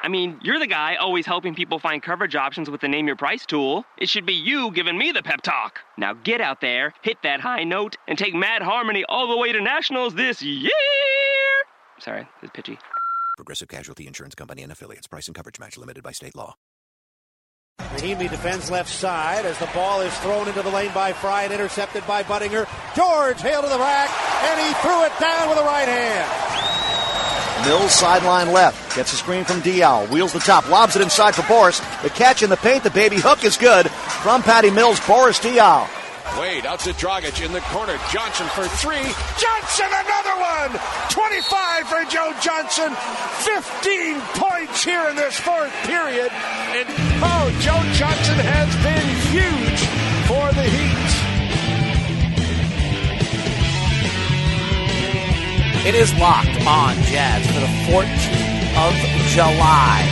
I mean, you're the guy always helping people find coverage options with the Name Your Price tool. It should be you giving me the pep talk. Now get out there, hit that high note, and take Mad Harmony all the way to nationals this year. Sorry, it's pitchy. Progressive Casualty Insurance Company and affiliates. Price and coverage match limited by state law. Rahimi defends left side as the ball is thrown into the lane by Frye and intercepted by Budinger. George Hill to the rack, and he threw it down with a right hand. Mills sideline left. Gets a screen from Diaw. Wheels the top. Lobs it inside for Boris. The catch in the paint. The baby hook is good. From Patty Mills, Boris Diaw. Wade out to Dragic in the corner. Johnson for three. Johnson another one. 25 for Joe Johnson. 15 points here in this fourth period. And oh, Joe Johnson has been huge for the Heat. It is locked on Jazz for the 14th of July.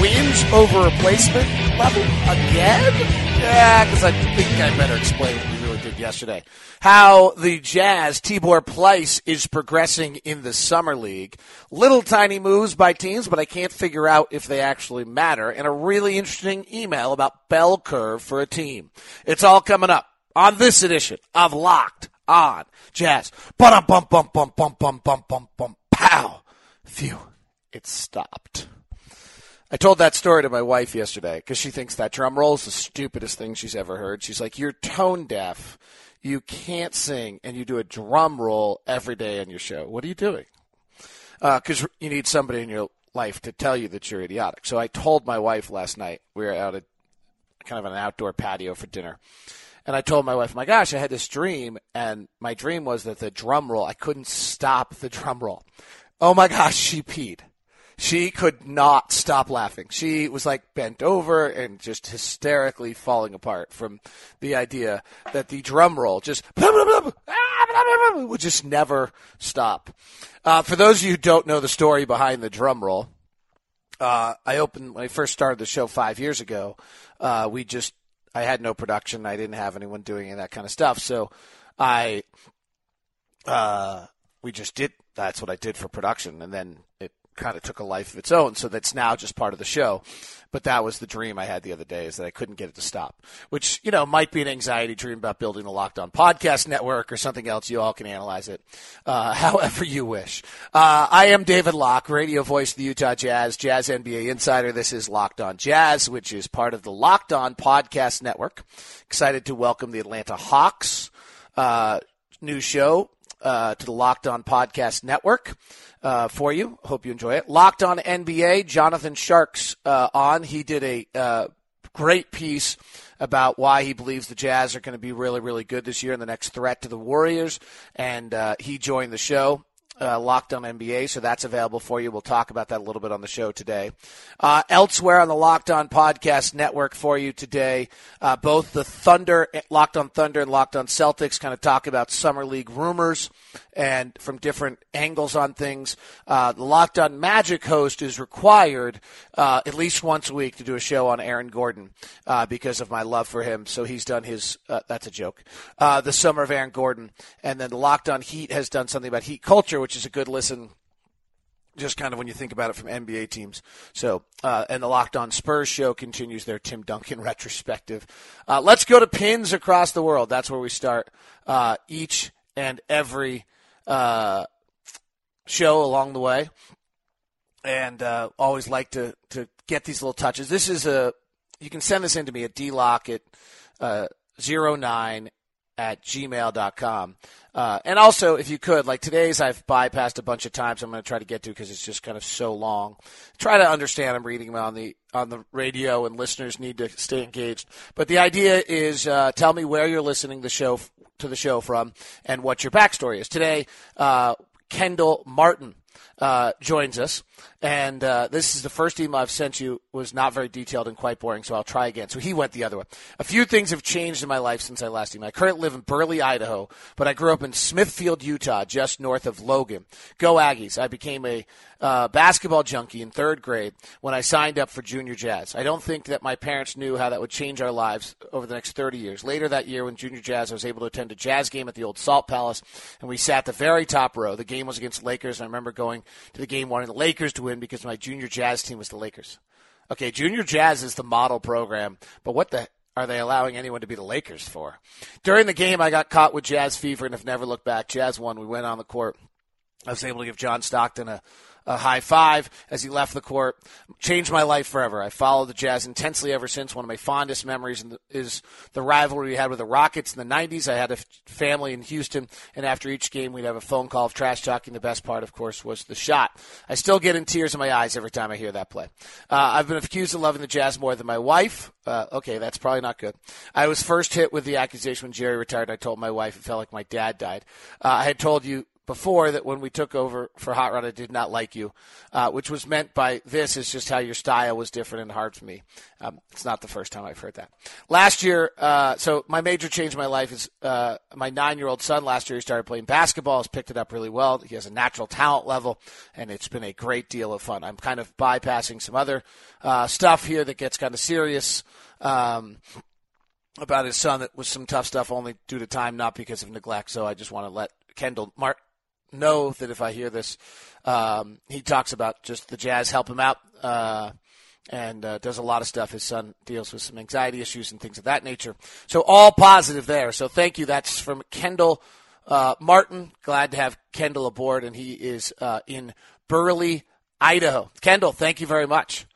Wins over replacement level again? Yeah, because I think I better explain what we really did yesterday. How the Jazz, Tibor Pleiss, is progressing in the Summer League. Little tiny moves by teams, but I can't figure out if they actually matter. And a really interesting email about bell curve for a team. It's all coming up on this edition of Locked on Jazz. Bum bum bum bum bum bum bum bum bum pow. Phew. It stopped. I told that story to my wife yesterday because she thinks that drum roll is the stupidest thing she's ever heard. She's like, "You're tone deaf. You can't sing, and you do a drum roll every day on your show. What are you doing?" Because uh, you need somebody in your life to tell you that you're idiotic. So I told my wife last night. We were out at kind of an outdoor patio for dinner. And I told my wife, my gosh, I had this dream, and my dream was that the drum roll, I couldn't stop the drum roll. Oh my gosh, she peed. She could not stop laughing. She was like bent over and just hysterically falling apart from the idea that the drum roll just would just never stop. Uh, for those of you who don't know the story behind the drum roll, uh, I opened when I first started the show five years ago. Uh, we just I had no production. I didn't have anyone doing any of that kind of stuff. So I, uh, we just did. That's what I did for production, and then it kind of took a life of its own. So that's now just part of the show. But that was the dream I had the other day is that I couldn't get it to stop, which, you know, might be an anxiety dream about building the Locked On Podcast Network or something else. You all can analyze it uh, however you wish. Uh, I am David Locke, radio voice of the Utah Jazz, Jazz NBA insider. This is Locked On Jazz, which is part of the Locked On Podcast Network. Excited to welcome the Atlanta Hawks. Uh, new show uh, to the Locked On Podcast Network uh, for you. Hope you enjoy it. Locked On NBA, Jonathan Tjarks uh, on. He did a uh, great piece about why he believes the Jazz are going to be really, really good this year and the next threat to the Warriors. And uh, he joined the show uh, Locked On NBA, so that's available for you. We'll talk about that a little bit on the show today. Uh, elsewhere on the Locked On Podcast Network for you today, uh, both the Thunder, Locked On Thunder, and Locked On Celtics kind of talk about summer league rumors and from different angles on things. Uh, the Locked On Magic host is required uh, at least once a week to do a show on Aaron Gordon uh, because of my love for him. So he's done his. That's a joke. The summer of Aaron Gordon, and then the Locked On Heat has done something about Heat culture, which is a good listen just kind of when you think about it from NBA teams. So, uh, and the Locked On Spurs show continues their Tim Duncan retrospective. Uh, let's go to pins across the world. That's where we start uh, each and every uh, show along the way, and uh, always like to to get these little touches. This is a you can send this in to me at dlock at uh, 09 at gmail.com. Uh, and also, if you could, like today's, I've bypassed a bunch of times. I'm going to try to get to because it's just kind of so long. Try to understand. I'm reading them on the on the radio, and listeners need to stay engaged. But the idea is, uh, tell me where you're listening the show to the show from and what your backstory is. Today, uh, Kendall Martin uh, joins us, and uh, this is the first email I've sent you was not very detailed and quite boring, so I'll try again. So he went the other way. A few things have changed in my life since I last emailed. I currently live in Burley, Idaho, but I grew up in Smithfield, Utah, just north of Logan. Go Aggies! I became a uh, basketball junkie in third grade when I signed up for junior jazz. I don't think that my parents knew how that would change our lives over the next 30 years. Later that year, when junior jazz, I was able to attend a jazz game at the old Salt Palace, and we sat the very top row. The game was against Lakers, and I remember going to the game wanting the Lakers to win because my junior jazz team was the Lakers. Okay, junior jazz is the model program, but what the are they allowing anyone to be the Lakers for? During the game, I got caught with jazz fever and have never looked back. Jazz won. We went on the court. I was able to give John Stockton a a high five as he left the court. Changed my life forever. I followed the Jazz intensely ever since. One of my fondest memories is the rivalry we had with the Rockets in the 90s. I had a family in Houston, and after each game, we'd have a phone call of trash talking. The best part, of course, was the shot. I still get in tears in my eyes every time I hear that play. Uh, I've been accused of loving the Jazz more than my wife. Uh, okay, that's probably not good. I was first hit with the accusation when Jerry retired. I told my wife it felt like my dad died. Uh, I had told you before that when we took over for Hot Rod, I did not like you, uh, which was meant by this is just how your style was different and hard for me. Um, it's not the first time I've heard that. Last year, uh, so my major change in my life is uh, my nine year old son last year he started playing basketball, has picked it up really well. He has a natural talent level, and it's been a great deal of fun. I'm kind of bypassing some other uh, stuff here that gets kind of serious. Um, about his son that was some tough stuff only due to time, not because of neglect. So I just want to let Kendall Mark know that if I hear this, um, he talks about just the Jazz help him out uh, and uh, does a lot of stuff. His son deals with some anxiety issues and things of that nature. So all positive there. So thank you. That's from Kendall uh, Martin. Glad to have Kendall aboard, and he is uh, in Burley, Idaho. Kendall, thank you very much.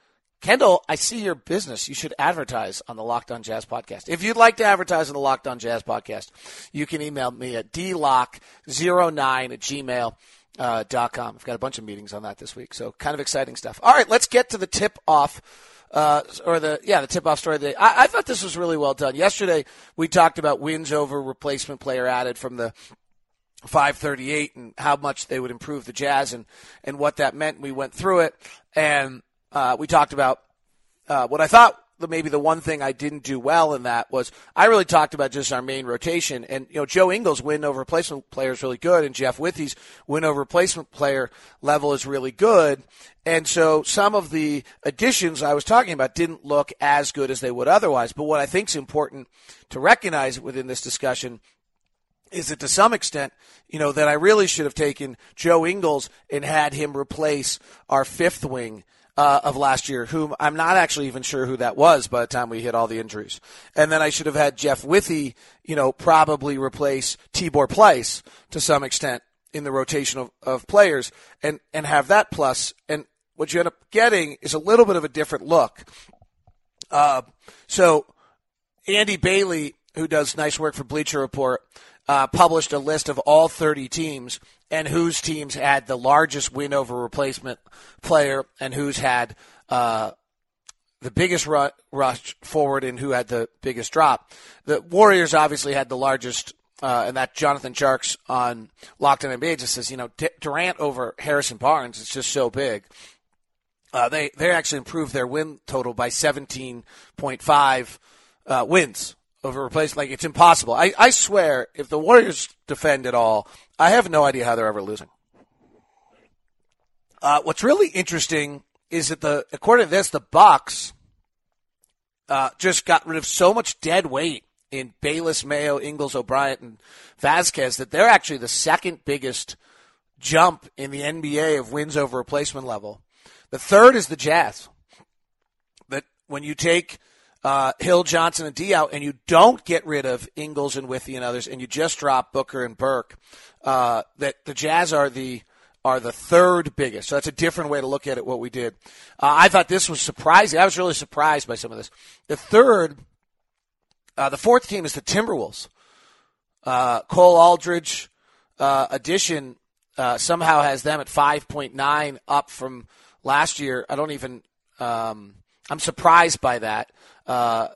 Kendall, I see your business. You should advertise on the Locked On Jazz podcast. If you'd like to advertise on the Locked On Jazz podcast, you can email me at dlock09 at gmail. Uh, dot com. I've got a bunch of meetings on that this week, so kind of exciting stuff. All right, let's get to the tip off, uh, or the yeah, the tip off story of the. I, I thought this was really well done. Yesterday we talked about wins over replacement player added from the 538 and how much they would improve the Jazz and and what that meant. We went through it and uh, we talked about uh, what I thought the, maybe the one thing I didn't do well in that was I really talked about just our main rotation. And, you know, Joe Ingles' win over replacement player is really good, and Jeff Withey's win over replacement player level is really good. And so some of the additions I was talking about didn't look as good as they would otherwise. But what I think is important to recognize within this discussion is that to some extent, you know, that I really should have taken Joe Ingles and had him replace our fifth wing uh, of last year, whom I'm not actually even sure who that was by the time we hit all the injuries. And then I should have had Jeff Withey, you know, probably replace Tibor Pleiss to some extent in the rotation of, of players and, and have that plus. And what you end up getting is a little bit of a different look. Uh, so Andy Bailey, who does nice work for Bleacher Report, uh, published a list of all 30 teams and whose teams had the largest win over replacement player and who's had uh, the biggest ru- rush forward and who had the biggest drop. The Warriors obviously had the largest, uh, and that Jonathan Tjarks on Locked On NBA just says, you know, D- Durant over Harrison Barnes is just so big. Uh, they they actually improved their win total by 17.5 uh, wins over replacement. Like it's impossible. I, I swear, if the Warriors defend at all, I have no idea how they're ever losing. Uh, what's really interesting is that the according to this, the Bucks uh, just got rid of so much dead weight in Bayless, Mayo, Ingles, O'Bryant, and Vasquez that they're actually the second biggest jump in the NBA of wins over replacement level. The third is the Jazz. That when you take uh, Hill, Johnson, and D out, and you don't get rid of Ingles and Withey and others, and you just drop Booker and Burke, uh, that the Jazz are the are the third biggest. So that's a different way to look at it. What we did, uh, I thought this was surprising. I was really surprised by some of this. The third, uh, the fourth team is the Timberwolves. Uh, Cole Aldrich uh, addition uh, somehow has them at five point nine, up from last year. I don't even. Um, I'm surprised by that. Uh,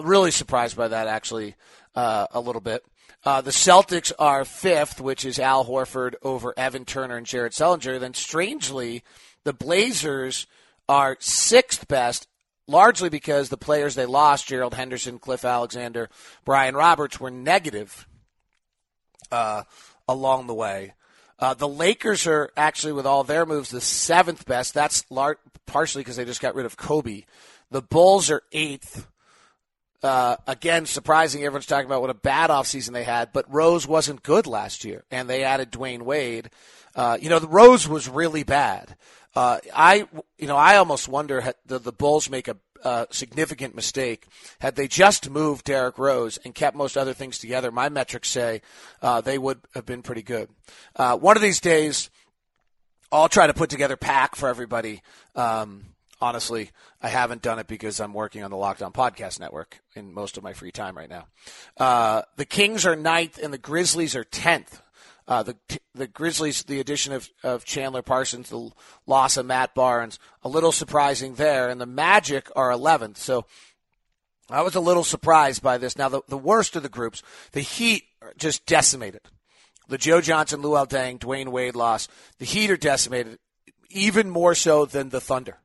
really surprised by that, actually, uh, a little bit. Uh, the Celtics are fifth, which is Al Horford over Evan Turner and Jared Sullinger. Then, strangely, the Blazers are sixth best, largely because the players they lost, Gerald Henderson, Cliff Alexander, Brian Roberts, were negative uh, along the way. Uh, the Lakers are actually, with all their moves, the seventh best. That's lar- partially because they just got rid of Kobe. The Bulls are eighth. Uh, again, surprising. Everyone's talking about what a bad offseason they had, but Rose wasn't good last year, and they added Dwyane Wade. Uh, you know, the Rose was really bad. Uh, I, you know, I almost wonder had the, Bulls make a, a significant mistake had they just moved Derrick Rose and kept most other things together. My metrics say uh, they would have been pretty good. Uh, one of these days, I'll try to put together pack for everybody. Um, honestly, I haven't done it because I'm working on the Locked On Podcast Network in most of my free time right now. Uh, the Kings are ninth and the Grizzlies are tenth. Uh, the the Grizzlies, the addition of, of Chandler Parsons, the loss of Matt Barnes, a little surprising there, and the Magic are 11th. So I was a little surprised by this. Now the the worst of the groups, the Heat just decimated. The Joe Johnson, Luol Deng-Dwyane Wade loss. The Heat are decimated, even more so than the Thunder.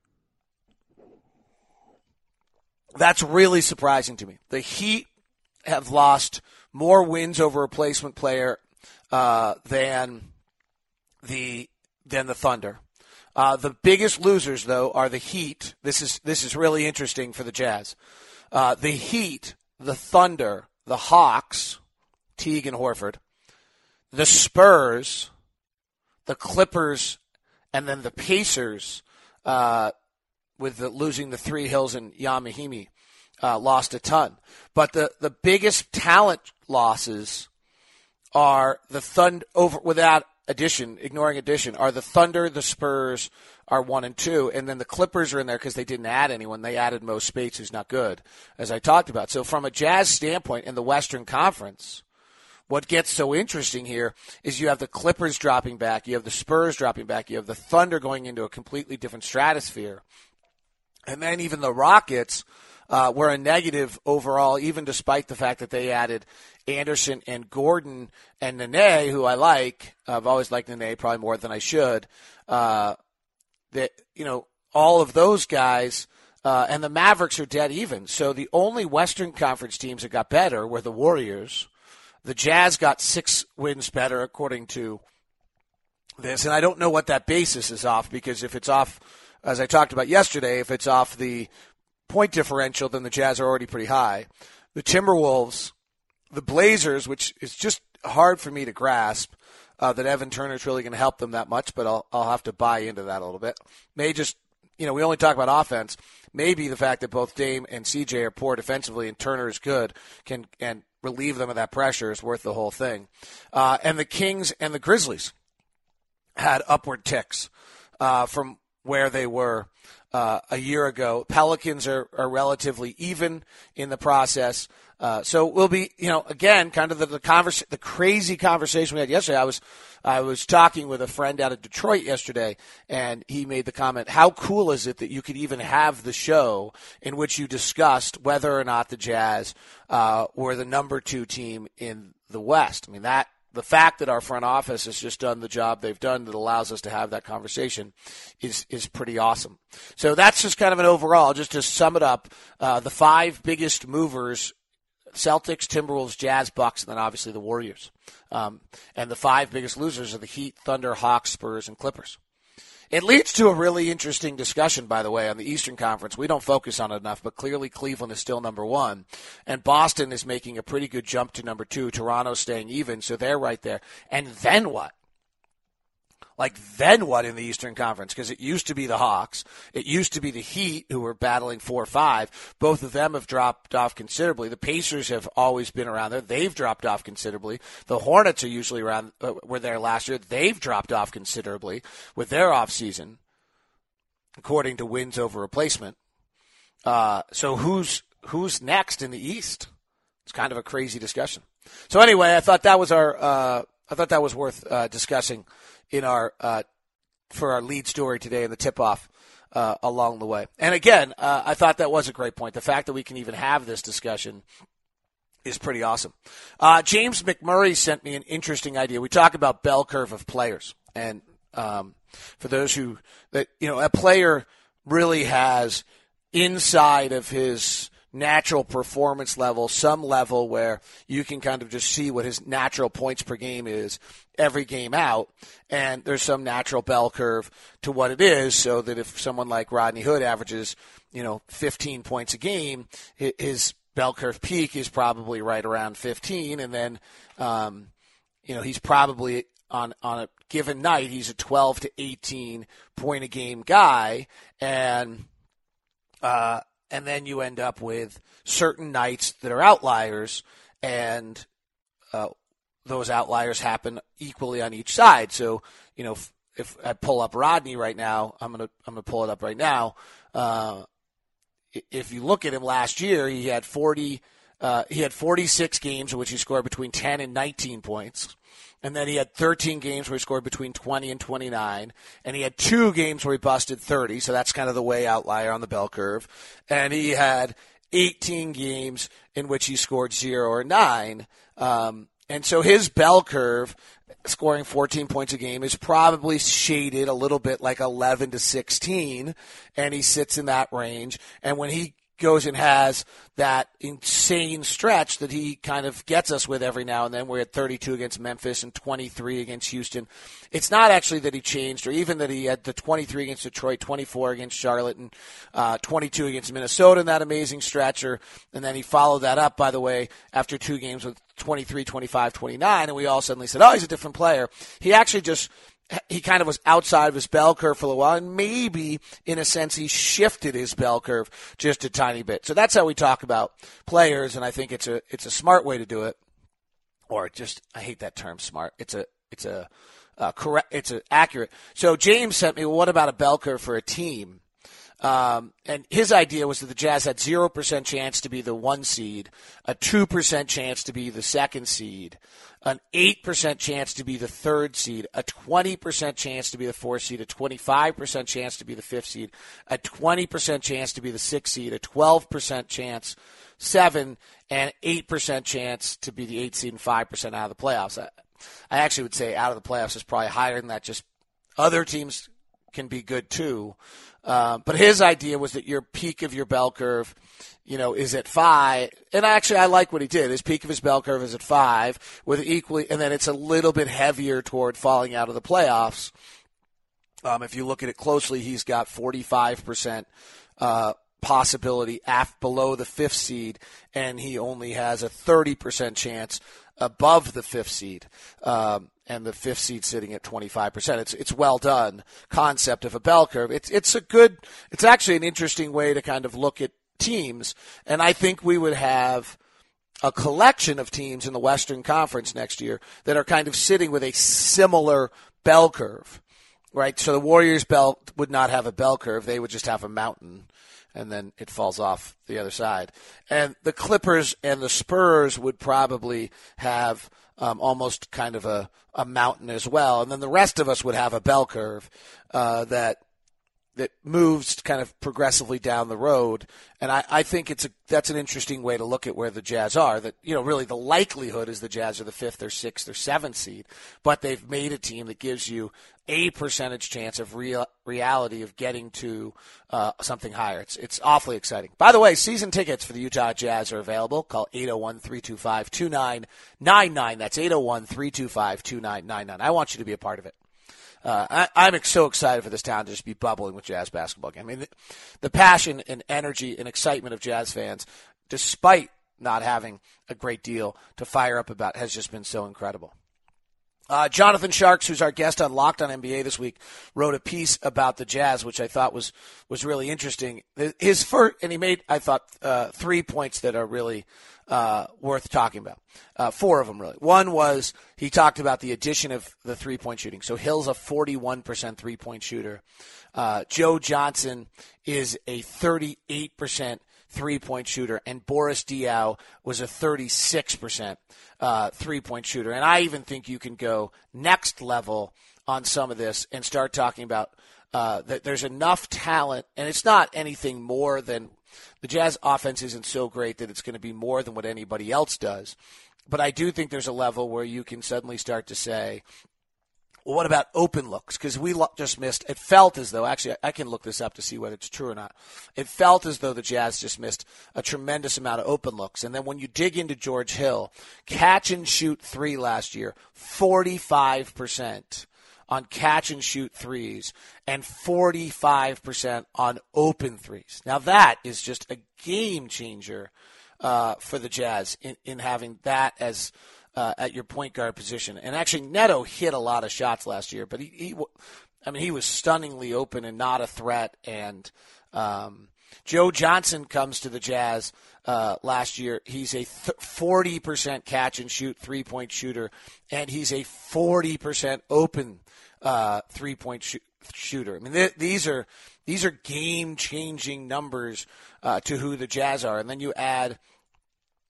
That's really surprising to me. The Heat have lost more wins over a replacement player uh, than the than the Thunder. Uh, the biggest losers, though, are the Heat. This is this is really interesting for the Jazz. Uh, the Heat, the Thunder, the Hawks, Teague and Horford, the Spurs, the Clippers, and then the Pacers, uh, with the, losing the three Hills and Yamahimi, uh, lost a ton. But the the biggest talent losses are the Thunder over without addition, ignoring addition, are the Thunder, the Spurs are one and two, and then the Clippers are in there because they didn't add anyone. They added Mo Speights, who's not good, as I talked about. So from a Jazz standpoint in the Western Conference, what gets so interesting here is you have the Clippers dropping back, you have the Spurs dropping back, you have the Thunder going into a completely different stratosphere, and then even the Rockets. Uh, were a negative overall, even despite the fact that they added Anderson and Gordon and Nene, who I like. I've always liked Nene probably more than I should. Uh, that you know all of those guys. Uh, and the Mavericks are dead even. So the only Western Conference teams that got better were the Warriors. The Jazz got six wins better according to this, and I don't know what that basis is off because if it's off, as I talked about yesterday, if it's off the point differential, then the Jazz are already pretty high. The Timberwolves the Blazers, which is just hard for me to grasp uh, that Evan Turner is really going to help them that much, but I'll, I'll have to buy into that a little bit. May just, you know, we only talk about offense. Maybe the fact that both Dame and CJ are poor defensively and Turner is good can and relieve them of that pressure is worth the whole thing. Uh, and the Kings and the Grizzlies had upward ticks uh, from where they were uh, a year ago. Pelicans are, are relatively even in the process. Uh, so we'll be, you know, again, kind of the the, the crazy conversation we had yesterday. I was I was talking with a friend out of Detroit yesterday, and he made the comment, "How cool is it that you could even have the show in which you discussed whether or not the Jazz uh, were the number two team in the West?" I mean that the fact that our front office has just done the job they've done that allows us to have that conversation is is pretty awesome. So that's just kind of an overall, just to sum it up, uh, the five biggest movers Celtics, Timberwolves, Jazz, Bucks, and then obviously the Warriors. Um, and the five biggest losers are the Heat, Thunder, Hawks, Spurs, and Clippers. It leads to a really interesting discussion, by the way, on the Eastern Conference. We don't focus on it enough, but clearly Cleveland is still number one. And Boston is making a pretty good jump to number two. Toronto staying even, so they're right there. And then what? Like, then what in the Eastern Conference? Because it used to be the Hawks. It used to be the Heat who were battling 4 or 5. Both of them have dropped off considerably. The Pacers have always been around there. They've dropped off considerably. The Hornets are usually around, uh, were there last year. They've dropped off considerably with their offseason, according to wins over replacement. Uh, so who's, who's next in the East? It's kind of a crazy discussion. So anyway, I thought that was our, uh, I thought that was worth uh, discussing in our uh, for our lead story today in the tip off uh, along the way. And again, uh, I thought that was a great point. The fact that we can even have this discussion is pretty awesome. Uh, James McMurray sent me an interesting idea. We talk about bell curve of players, and um, for those who that you know, a player really has inside of his natural performance level, some level where you can kind of just see what his natural points per game is every game out. And there's some natural bell curve to what it is so that if someone like Rodney Hood averages, you know, 15 points a game, his bell curve peak is probably right around 15. And then, um, you know, he's probably on, on a given night, he's a 12 to 18 point a game guy. And, uh, and then you end up with certain nights that are outliers, and uh, those outliers happen equally on each side. So, you know, if, if I pull up Rodney right now, I'm gonna I'm gonna pull it up right now. Uh, if you look at him last year, he had 40. Uh, he had 46 games in which he scored between 10 and 19 points. And then he had 13 games where he scored between 20 and 29. And he had two games where he busted 30. So that's kind of the way outlier on the bell curve. And he had 18 games in which he scored zero or nine. Um, and so his bell curve, scoring 14 points a game, is probably shaded a little bit like 11 to 16. And he sits in that range. And when he goes and has that insane stretch that he kind of gets us with every now and then. We're at 32 against Memphis and 23 against Houston. It's not actually that he changed, or even that he had the 23 against Detroit, 24 against Charlotte, and uh, 22 against Minnesota in that amazing stretcher. And then he followed that up, by the way, after two games with 23, 25, 29, and we all suddenly said, oh, he's a different player. He actually just he kind of was outside of his bell curve for a while, and maybe in a sense he shifted his bell curve just a tiny bit. So that's how we talk about players, and I think it's a it's a smart way to do it, or just I hate that term smart. It's a it's a uh, correct. It's a accurate. So James sent me, well, what about a bell curve for a team? Um, and his idea was that the Jazz had 0% chance to be the one seed, a 2% chance to be the second seed, an 8% chance to be the third seed, a 20% chance to be the fourth seed, a 25% chance to be the fifth seed, a 20% chance to be the sixth seed, a 12% chance, seven, and 8% chance to be the eighth seed and 5% out of the playoffs. I, I actually would say out of the playoffs is probably higher than that. Just other teams can be good too. Uh, but his idea was that your peak of your bell curve – you know, is at five. And actually, I like what he did. His peak of his bell curve is at five, with equally, and then it's a little bit heavier toward falling out of the playoffs. Um, if you look at it closely, he's got 45% uh, possibility af- below the fifth seed, and he only has a 30% chance above the fifth seed. Um, and the fifth seed sitting at 25%. It's, it's well done concept of a bell curve. It's, it's a good, it's actually an interesting way to kind of look at teams, and I think we would have a collection of teams in the Western Conference next year that are kind of sitting with a similar bell curve, right? So the Warriors belt would not have a bell curve; they would just have a mountain, and then it falls off the other side. And the Clippers and the Spurs would probably have um, almost kind of a, a mountain as well, and then the rest of us would have a bell curve uh, that that moves kind of progressively down the road. And I, I think it's a that's an interesting way to look at where the Jazz are. That you know, really the likelihood is the Jazz are the fifth or sixth or seventh seed, but they've made a team that gives you a percentage chance of real reality of getting to uh, something higher. It's it's awfully exciting. By the way, season tickets for the Utah Jazz are available. Call 801-325-2999. That's 801-325-2999. I want you to be a part of it. Uh, I, am so excited for this town to just be bubbling with jazz basketball. I mean, the, the passion and energy and excitement of jazz fans, despite not having a great deal to fire up about, has just been so incredible. Uh, Jonathan Tjarks, who's our guest on Locked on NBA this week, wrote a piece about the Jazz, which I thought was was really interesting. His first, and he made, I thought, uh, three points that are really uh, worth talking about. Uh, four of them, really. One was he talked about the addition of the three point shooting. So Hill's a 41% three point shooter. Uh, Joe Johnson is a 38% three point shooter, and Boris Diaw was a 36% uh, three point shooter. And I even think you can go next level on some of this and start talking about uh, that there's enough talent, and it's not anything more than the Jazz offense isn't so great that it's going to be more than what anybody else does. But I do think there's a level where you can suddenly start to say, what about open looks? Because we just missed. It felt as though actually I can look this up to see whether it's true or not. It felt as though the Jazz just missed a tremendous amount of open looks. And then when you dig into George Hill, catch and shoot three last year, forty five percent on catch and shoot threes and 45% on open threes. Now that is just a game changer uh, for the Jazz in, in having that as uh, at your point guard position. And actually, Neto hit a lot of shots last year, but he, he I mean, he was stunningly open and not a threat. And um, Joe Johnson comes to the Jazz uh, last year. He's a th- 40% catch and shoot three point shooter, and he's a 40% open uh, three point sh- shooter. I mean, th- these are these are game changing numbers uh, to who the Jazz are. And then you add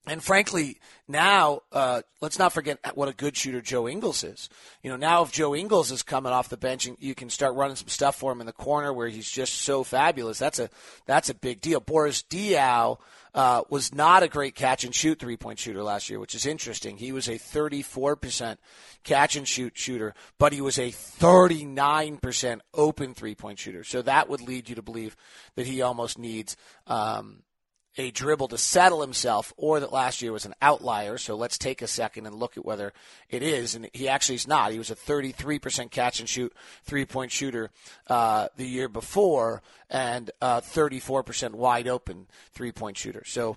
and frankly, now uh, let's not forget what a good shooter Joe Ingles is. You know, now if Joe Ingles is coming off the bench, and you can start running some stuff for him in the corner where he's just so fabulous. That's a that's a big deal. Boris Diaw uh, was not a great catch and shoot three point shooter last year, which is interesting. He was a 34 percent catch and shoot shooter, but he was a 39 percent open three point shooter. So that would lead you to believe that he almost needs. Um, a dribble to settle himself or that last year was an outlier. So let's take a second and look at whether it is. And he actually is not. He was a 33% catch and shoot three point shooter uh, the year before and uh, 34% wide open three point shooter. So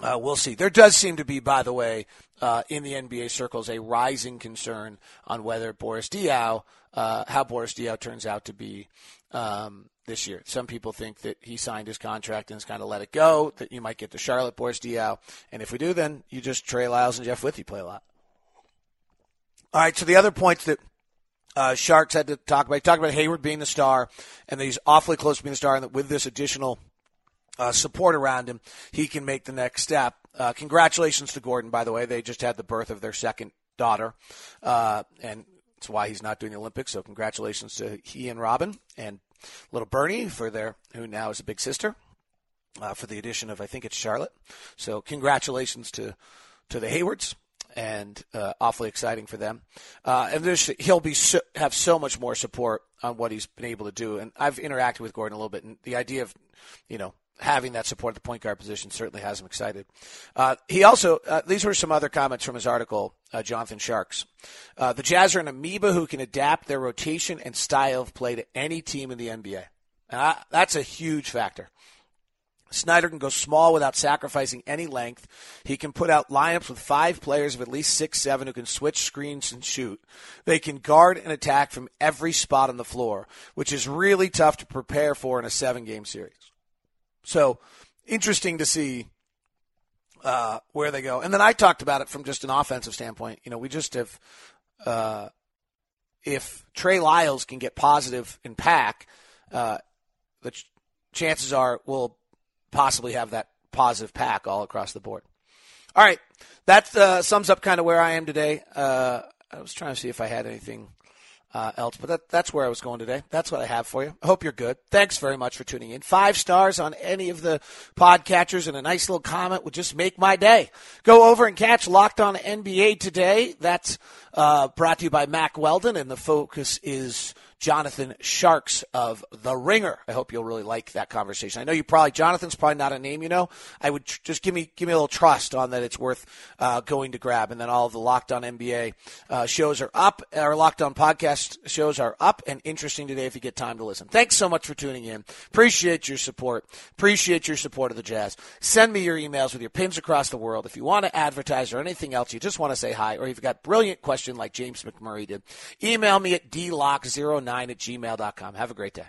uh, we'll see. There does seem to be, by the way, uh, in the NBA circles, a rising concern on whether Boris Diaw, uh, how Boris Diaw turns out to be um, this year. Some people think that he signed his contract and is kind of let it go, that you might get the Charlotte Boris Diaw. And if we do, then you just Trey Lyles and Jeff Withey play a lot. All right, so the other points that uh, Tjarks had to talk about, he talked about Hayward being the star and that he's awfully close to being the star and that with this additional uh, support around him, he can make the next step. Uh, congratulations to Gordon, by the way. They just had the birth of their second daughter, uh, and that's why he's not doing the Olympics. So congratulations to he and Robin and little Bernie for their who now is a big sister uh, for the addition of I think it's Charlotte. So congratulations to to the Haywards and uh, awfully exciting for them. Uh, and he'll be so, have so much more support on what he's been able to do. And I've interacted with Gordon a little bit, and the idea of you know having that support at the point guard position certainly has him excited. Uh, he also, uh, these were some other comments from his article, uh, Jonathan Tjarks. Uh, the Jazz are an amoeba who can adapt their rotation and style of play to any team in the NBA. I, that's a huge factor. Snyder can go small without sacrificing any length. He can put out lineups with five players of at least six, seven who can switch screens and shoot. They can guard and attack from every spot on the floor, which is really tough to prepare for in a seven game series. So interesting to see uh, where they go. And then I talked about it from just an offensive standpoint. You know, we just have, uh, if Trey Lyles can get positive in pack, uh, the ch- chances are we'll possibly have that positive pack all across the board. All right, that uh, sums up kind of where I am today. Uh, I was trying to see if I had anything uh, else. But that, that's where I was going today. That's what I have for you. I hope you're good. Thanks very much for tuning in. Five stars on any of the podcatchers and a nice little comment would just make my day. Go over and catch Locked On NBA today. That's uh, brought to you by Mack Weldon, and the focus is Jonathan Tjarks of The Ringer. I hope you'll really like that conversation. I know you probably Jonathan's probably not a name you know. I would tr- just give me give me a little trust on that it's worth uh, going to grab. And then all of the Locked On NBA uh, shows are up. Our Locked On podcast shows are up and interesting today if you get time to listen. Thanks so much for tuning in. Appreciate your support. Appreciate your support of the Jazz. Send me your emails with your pins across the world. If you want to advertise or anything else, you just want to say hi, or you've got brilliant question like James McMurray did, email me at dlock09 at gmail.com. Have a great day.